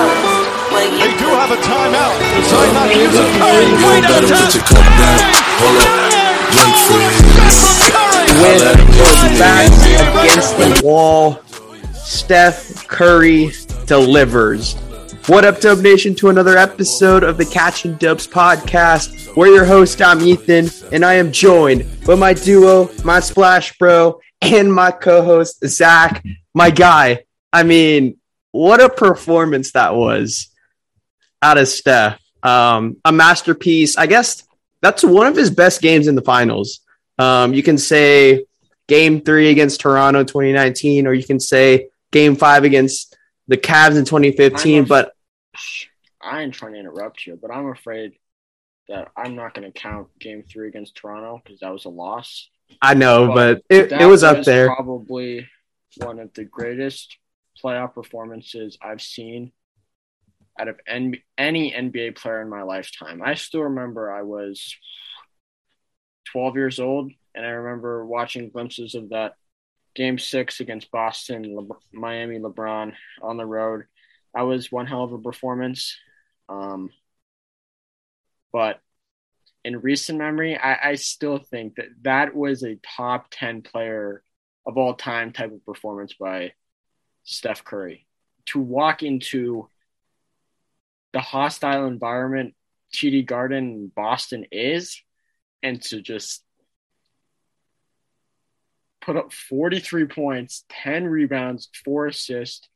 out. Well, They do have a timeout. The side not You using got Curry. you know Great better, attempt. put your cup down. Hold up, drink From Curry. Win Holla at me. back against the wall. Steph Curry delivers. What up, Dub Nation, to another episode of the Catching Dubs podcast. We're your host, I'm Ethan, and I am joined by my duo, my Splash Bro, and my co-host, Zach, my guy. I mean, what a performance that was out of Steph. Um, a masterpiece. I guess that's one of his best games in the finals. Um, you can say game three against Toronto 2019, or you can say game five against the Cavs in 2015. I'm But I ain't trying to interrupt you, but I'm afraid that I'm not going to count Game Three against Toronto because that was a loss. I know, but But it, it was up there. Probably one of the greatest playoff performances I've seen out of N- any NBA player in my lifetime. I still remember I was 12 years old, and I remember watching glimpses of that Game Six against Boston, Le- Miami, LeBron on the road. That was one hell of a performance. Um, but in recent memory, I, I still think that that was a top 10 player of all time type of performance by Steph Curry. To walk into the hostile environment TD Garden Boston is, and to just put up 43 points, 10 rebounds, four assists.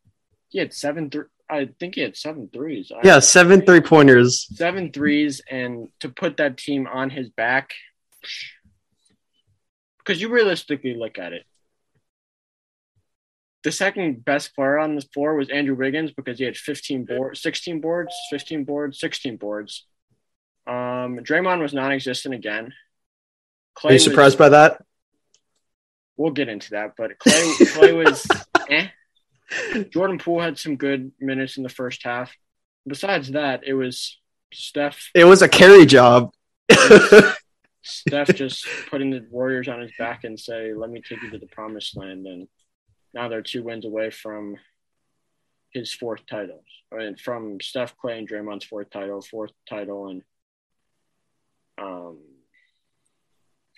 He had seven, th- I think he had seven threes. Yeah, seven three pointers. seven threes and to put that team on his back because you realistically look at it the second best player on the floor was Andrew Wiggins because he had 15 boards 16 boards 15 boards 16 boards um Draymond was non-existent again Are you was- surprised by that? we'll get into that but Clay Clay was eh. Jordan Poole had some good minutes in the first half besides that it was Steph It was a carry job. Steph just putting the Warriors on his back and say, "Let me take you to the promised land." And now they're two wins away from his fourth title, I mean, from Steph Clay and Draymond's fourth title, fourth title, and um,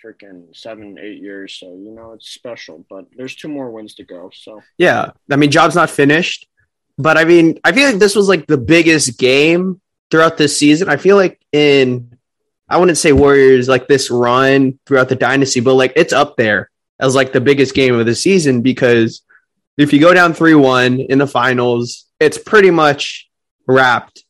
freaking seven, eight years. So you know it's special. But there's two more wins to go. So Yeah, I mean, job's not finished, but I mean, I feel like this was like the biggest game throughout this season. I feel like in, I wouldn't say Warriors like this run throughout the dynasty, but like it's up there as like the biggest game of the season because if you go down three one in the finals, it's pretty much wrapped.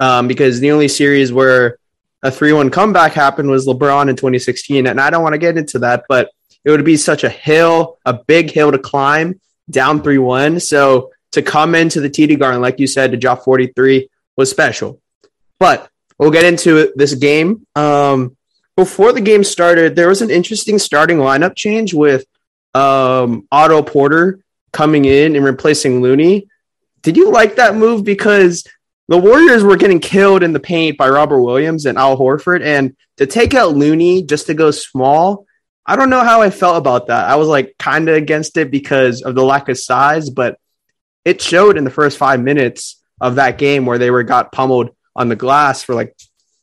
Um, because the only series where a three one comeback happened was LeBron in 2016, and I don't want to get into that, but it would be such a hill, a big hill to climb down 3 1. So to come into the TD Garden, like you said, to drop 43 was special. But we'll get into this game. Um, before the game started, there was an interesting starting lineup change with um, Otto Porter coming in and replacing Looney. Did you like that move? Because the Warriors were getting killed in the paint by Robert Williams and Al Horford. And to take out Looney just to go small, I don't know how I felt about that. I was like kind of against it because of the lack of size, but it showed in the first five minutes of that game where they were got pummeled on the glass for like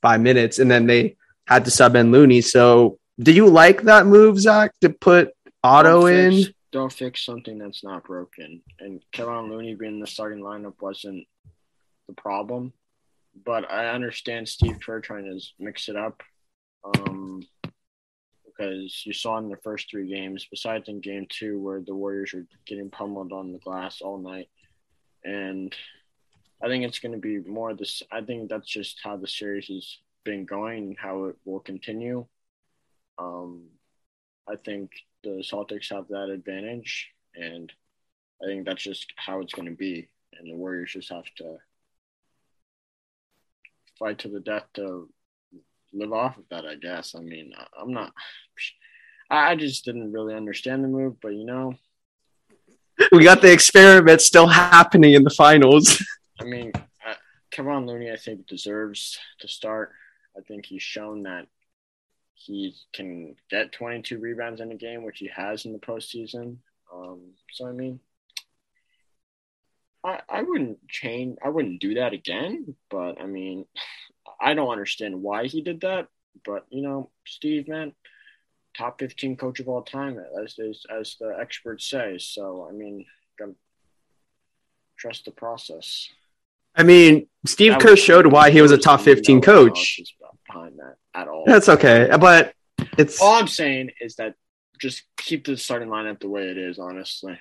five minutes, and then they had to sub in Looney. So, do you like that move, Zach, to put Otto in? Don't fix something that's not broken. And Kevin Looney being in the starting lineup wasn't the problem, but I understand Steve Kerr trying to mix it up. Um, because you saw in the first three games, besides in game two, where the Warriors were getting pummeled on the glass all night. And I think it's going to be more of this. I think that's just how the series has been going and how it will continue. Um, I think the Celtics have that advantage, and I think that's just how it's going to be. And the Warriors just have to fight to the death to live off of that, I guess. I mean, I'm not. I just didn't really understand the move, but you know, We got the experiment still happening in the finals. I mean, uh, Kevin Looney, I think deserves to start. I think he's shown that he can get 22 rebounds in a game, which he has in the postseason. Um, so I mean, I, I wouldn't change. I wouldn't do that again. But I mean, I don't understand why he did that. But you know, Steve, man, top fifteen coach of all time, as as, as the experts say. So I mean, trust the process. I mean, Steve Kerr showed why he was a top there was 15 no coach. Behind that at all. That's okay, but it's all I'm saying is that just keep the starting lineup the way it is. Honestly,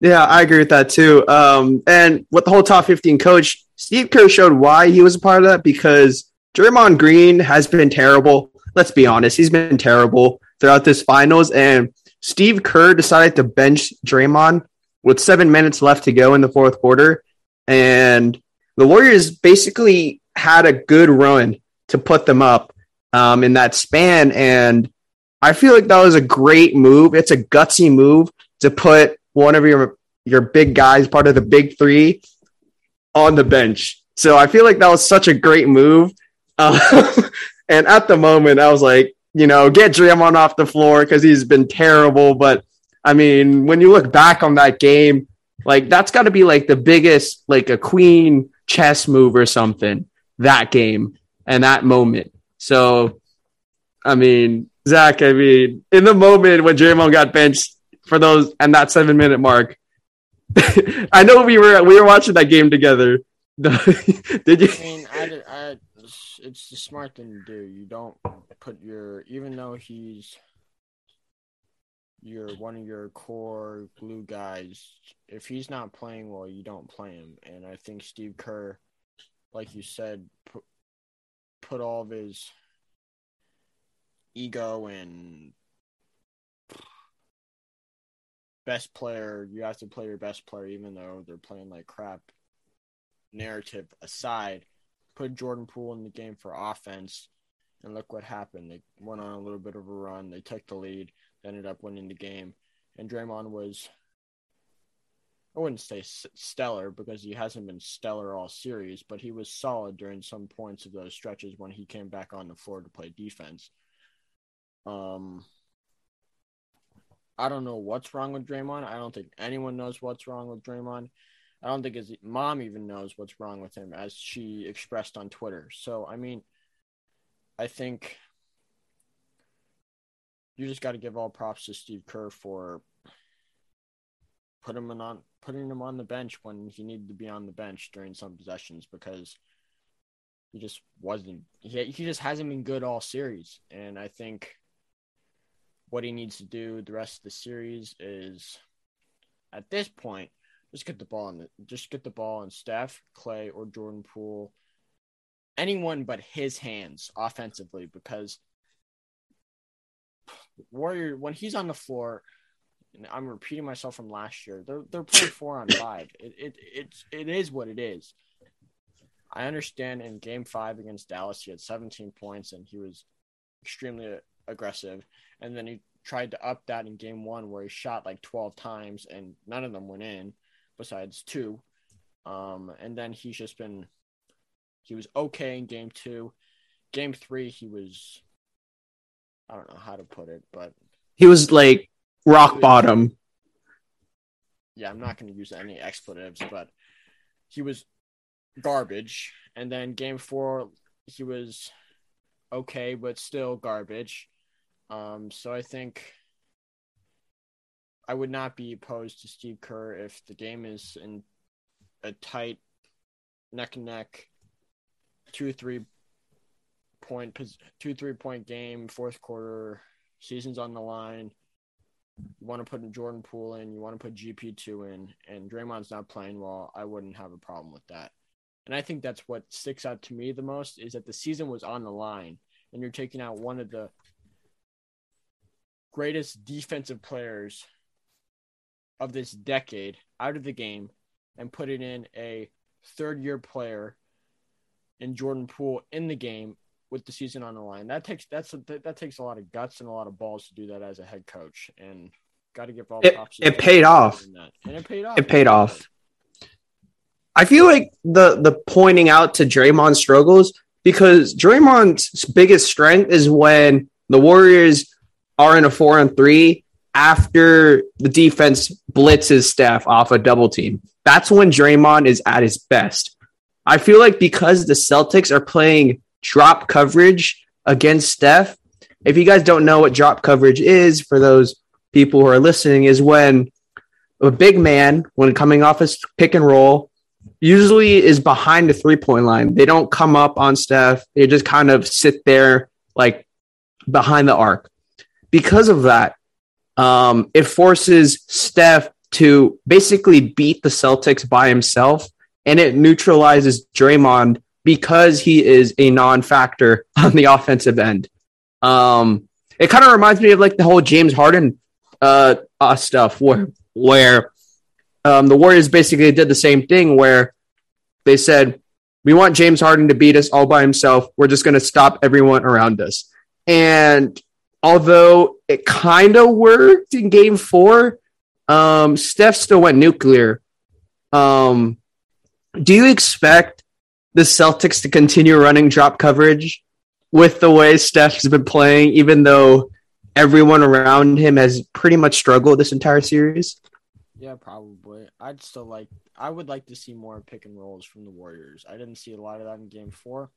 yeah, I agree with that too. Um, and with the whole top 15 coach, Steve Kerr showed why he was a part of that because Draymond Green has been terrible. Let's be honest, he's been terrible throughout this finals, and Steve Kerr decided to bench Draymond with seven minutes left to go in the fourth quarter, and the Warriors basically had a good run to put them up um, in that span, and I feel like that was a great move. It's a gutsy move to put one of your your big guys, part of the big three, on the bench. So I feel like that was such a great move. Uh, and at the moment, I was like, you know, get Draymond off the floor because he's been terrible. But I mean, when you look back on that game, like that's got to be like the biggest, like a queen chess move or something. That game and that moment. So, I mean, Zach, I mean, in the moment when Draymond got benched for those and that seven minute mark, I know we were we were watching that game together. Did you? I mean, I, I, it's the smart thing to do. You don't put your, even though he's your one of your core glue guys. If he's not playing well, you don't play him. And I think Steve Kerr, like you said, put, all of his ego and best player. You have to play your best player, even though they're playing like crap. Narrative aside, put Jordan Poole in the game for offense, and look what happened. They went on a little bit of a run. They took the lead, ended up winning the game, and Draymond was. I wouldn't say stellar because he hasn't been stellar all series, but he was solid during some points of those stretches when he came back on the floor to play defense. Um, I don't know what's wrong with Draymond. I don't think anyone knows what's wrong with Draymond. I don't think his mom even knows what's wrong with him, as she expressed on Twitter. So, I mean, I think you just got to give all props to Steve Kerr for put him on putting him on the bench when he needed to be on the bench during some possessions because he just wasn't he, he just hasn't been good all series. And I think what he needs to do the rest of the series is at this point just get the ball in the just get the ball in Steph, Clay, or Jordan Poole, anyone but his hands offensively because Warrior when he's on the floor, I'm repeating myself from last year. They're they're playing four on five. It it it's it is what it is. I understand in game five against Dallas, he had 17 points and he was extremely aggressive. And then he tried to up that in game one where he shot like 12 times and none of them went in besides two. Um, and then he's just been, he was okay in game two. Game three, he was, I don't know how to put it, but He was like rock bottom. yeah, I'm not going to use any expletives, but he was garbage. And then game four, he was okay, but still garbage. Um, so I think I would not be opposed to Steve Kerr if the game is in a tight neck and neck, two three point two three point game, fourth quarter, season's on the line. You want to put Jordan Poole in, you want to put GP two in, and Draymond's not playing well. I wouldn't have a problem with that. And I think that's what sticks out to me the most is that the season was on the line, and you're taking out one of the greatest defensive players of this decade out of the game and putting in a third year player in Jordan Poole in the game with the season on the line. That takes that's a, that takes a lot of guts and a lot of balls to do that as a head coach and got to give all It- props it paid off. And it paid off. It paid off. I feel like the the pointing out to Draymond's struggles because Draymond's biggest strength is when the Warriors are in a four and three after the defense blitzes Steph off a double team. That's when Draymond is at his best. I feel like because the Celtics are playing drop coverage against Steph, if you guys don't know what drop coverage is, for those people who are listening, is when a big man, when coming off his pick and roll, usually is behind the three point line. They don't come up on Steph, they just kind of sit there like behind the arc. Because of that, um, it forces Steph to basically beat the Celtics by himself, and it neutralizes Draymond because he is a non-factor on the offensive end. Um, it kind of reminds me of like the whole James Harden uh, uh stuff where where um, the Warriors basically did the same thing where they said we want James Harden to beat us all by himself. We're just going to stop everyone around us. And although it kind of worked in game four, um, Steph still went nuclear. Um, do you expect the Celtics to continue running drop coverage with the way Steph's been playing, even though everyone around him has pretty much struggled this entire series? Yeah, probably. I'd still like. I would like to see more pick and rolls from the Warriors. I didn't see a lot of that in Game Four.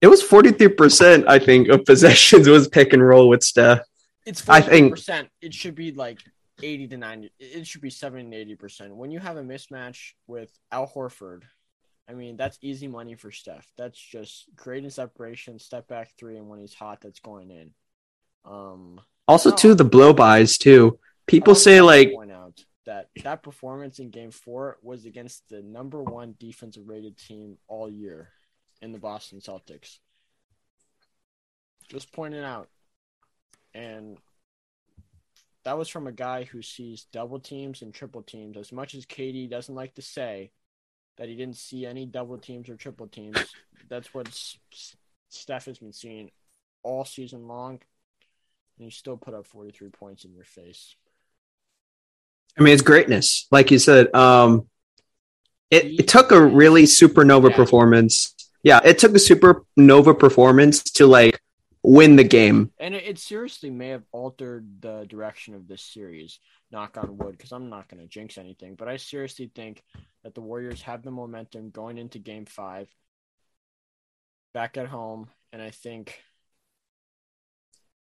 It was forty three percent, I think, of possessions was pick and roll with Steph. It's I think- percent. It should be like eighty to ninety. It should be seventy to eighty percent. When you have a mismatch with Al Horford, I mean that's easy money for Steph. That's just creating separation, step back three, and when he's hot, that's going in. Um, Also, too, the blow bys too. People say like point out that that performance in Game Four was against the number one defensive rated team all year in the Boston Celtics. Just pointing out, and that was from a guy who sees double teams and triple teams. As much as KD doesn't like to say that he didn't see any double teams or triple teams, that's what Steph has been seeing all season long, and he still put up forty three points in your face. I mean, it's greatness. Like you said, um, it, it took a really supernova Yeah. performance. Yeah, it took a supernova performance to like win the game. And it, it seriously may have altered the direction of this series. Knock on wood, because I'm not going to jinx anything. But I seriously think that the Warriors have the momentum going into Game Five, back at home, and I think,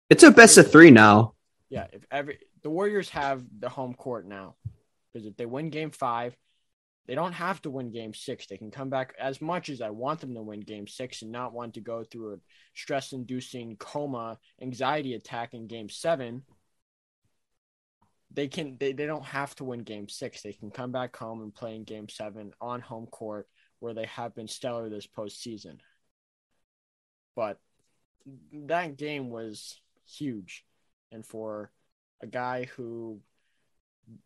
It's a best of three now. yeah, if every the Warriors have the home court now, because if they win Game Five, they don't have to win Game Six. They can come back as much as I want them to win Game Six and not want to go through a stress-inducing coma, anxiety attack in Game Seven. they can they, they don't have to win game six. They can come back home and play in game seven on home court where they have been stellar this postseason. But that game was huge. And for a guy who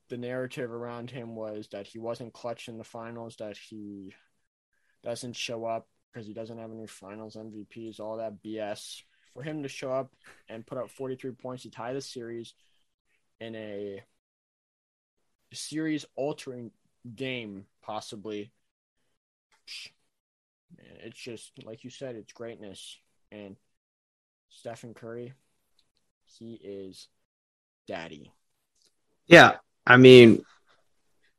the narrative around him was that he wasn't clutch in the finals, that he doesn't show up because he doesn't have any finals MVPs, all that BS. For him to show up and put up 43 points to tie the series in a series altering game, possibly. It's just like you said, it's greatness. And Stephen Curry, he is daddy. Yeah, I mean,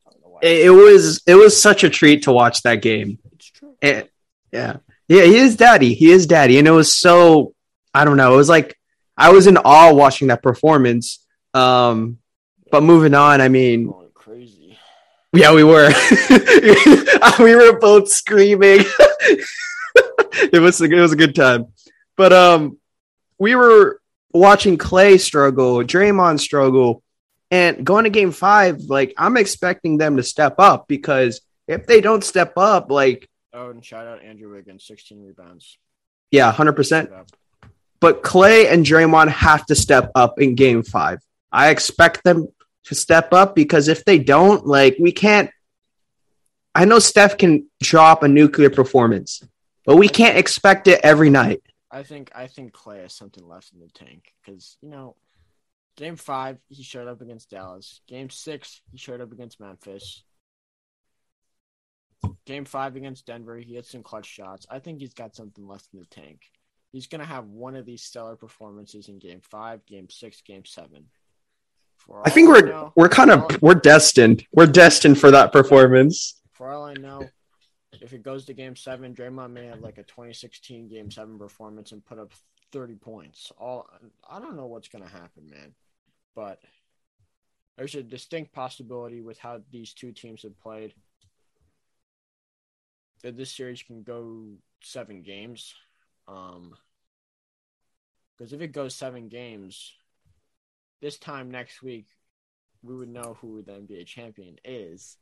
I don't know why. it, it was it was such a treat to watch that game. it's true. It, yeah, yeah, he is daddy. He is daddy, and it was so I don't know. It was like I was in awe watching that performance. Um, but moving on, I mean, Going crazy. yeah, we were we were both screaming. it was it was a good time, but um, we were watching Clay struggle, Draymond struggle, and going to Game Five. Like I'm expecting them to step up because if they don't step up, like Oh, and shout out Andrew Wiggins, 16 rebounds. yeah, hundred percent. But Clay and Draymond have to step up in game five. I expect them to step up because if they don't, like, we can't. I know Steph can drop a nuclear performance, but we can't expect it every night. I think I think Clay has something left in the tank because you know, game five he showed up against Dallas. Game six he showed up against Memphis. Game five against Denver he hit some clutch shots. I think he's got something left in the tank. He's gonna have one of these stellar performances in game five, game six, game seven. I think we're know- we're kind all- of we're destined. We're destined for that performance. For all I know, if it goes to game seven, Draymond may have like a 2016 game seven performance and put up 30 points. All I don't know what's gonna happen, man. But there's a distinct possibility with how these two teams have played that this series can go seven games. Um, because if it goes seven games, this time next week, we would know who the NBA champion is.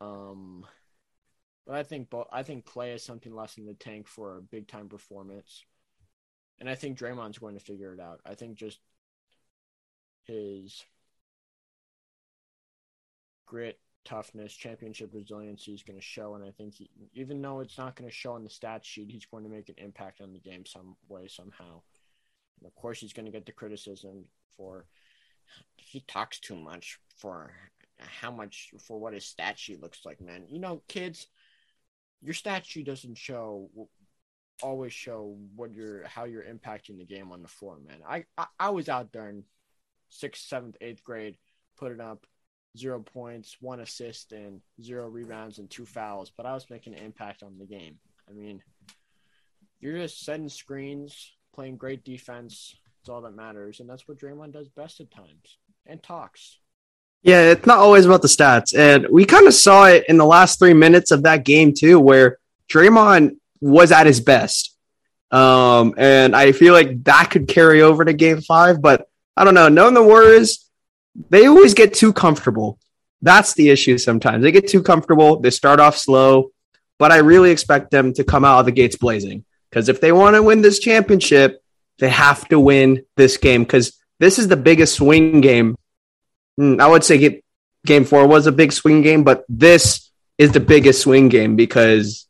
Um, but I think both. I think Clay has something less in the tank for a big time performance, and I think Draymond's going to figure it out. I think just his grit, toughness, championship resiliency is going to show, and I think he, even though it's not going to show on the stat sheet, he's going to make an impact on the game some way somehow. And of course, he's going to get the criticism for he talks too much for how much for what his stat sheet looks like, man. You know, kids, your stat sheet doesn't show always show what you're how you're impacting the game on the floor, man. I I, I was out there in sixth, seventh, eighth grade, putting up zero points, one assist, and zero rebounds and two fouls, but I was making an impact on the game. I mean, you're just setting screens, playing great defense. It's all that matters, and that's what Draymond does best at times, and talks. Yeah, it's not always about the stats. And we kind of saw it in the last three minutes of that game, too, where Draymond was at his best. Um, and I feel like that could carry over to game five, but I don't know. Knowing the Warriors, they always get too comfortable. That's the issue sometimes. They get too comfortable. They start off slow, but I really expect them to come out of the gates blazing. Because if they want to win this championship, they have to win this game because this is the biggest swing game Hmm, I would say game four was a big swing game, but this is the biggest swing game because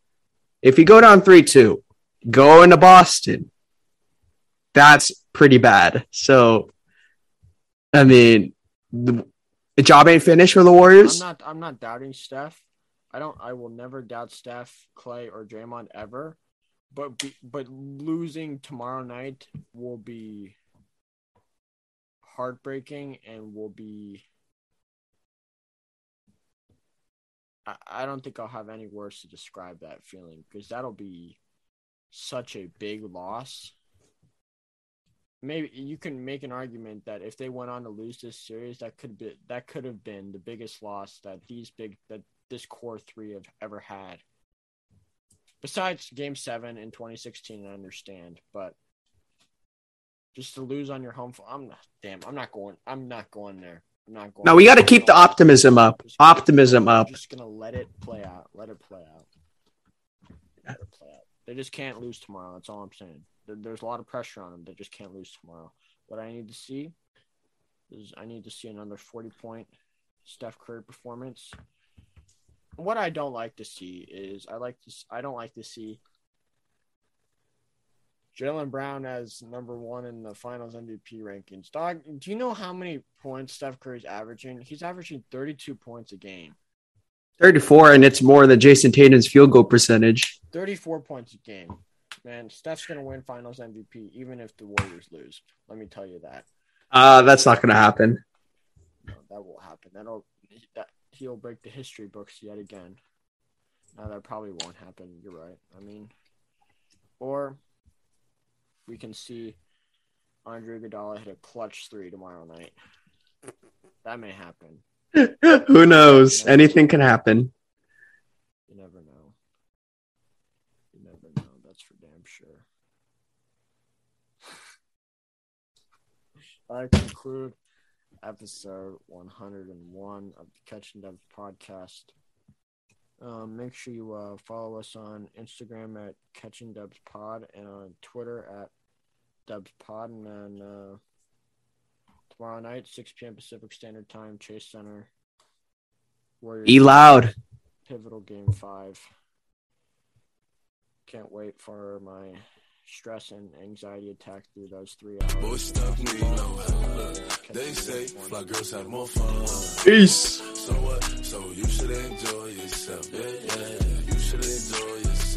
if you go down 3 2, go into Boston, that's pretty bad. So, I mean, the, the job ain't finished for the I'm Warriors. not I'm not doubting Steph. I don't I will never doubt Steph, Clay, or Draymond ever. But be, but losing tomorrow night will be heartbreaking and will be I, I don't think I'll have any words to describe that feeling because that'll be such a big loss. Maybe you can make an argument that if they went on to lose this series, that could be that could have been the biggest loss that these big that this core three have ever had. Besides Game Seven in 2016, I understand, but just to lose on your home, I'm not. Damn, I'm not going. I'm not going there. I'm not going. No, we got to keep the optimism up. Just- Optimism I'm up. just gonna let it play out. Let it play out. Let it play out. They just can't lose tomorrow. That's all I'm saying. There's a lot of pressure on them. They just can't lose tomorrow. What I need to see is I need to see another 40 point Steph Curry performance. What I don't like to see is I like to I don't like to see Jaylen Brown as number one in the Finals MVP rankings. Dog, do you know how many points Steph Curry's averaging? He's averaging 32 points a game. 34, and it's more than Jayson Tatum's field goal percentage. 34 points a game. Man, Steph's going to win finals MVP even if the Warriors lose. Let me tell you that. Uh, that's not going to happen. No, that will happen. That'll that he'll break the history books yet again. Now that probably won't happen. You're right. I mean, or we can see Andre Iguodala hit a clutch three tomorrow night. That may happen. Who knows? Anything can happen. You never know. You never know. That's for damn sure. I conclude episode 101 of the Catching Dubs podcast. Um, make sure you uh, follow us on Instagram at Catching Dubs Pod and on Twitter at Dubs Pod. And then uh, tomorrow night, 6 p.m. Pacific Standard Time, Chase Center. Warriors Be loud. pivotal game five. Can't wait for my stress and anxiety attack through those three hours. Boy, stuff me, no look. They say fly girls have more fun. Peace. So what? So you should enjoy yourself. Yeah, yeah. You should enjoy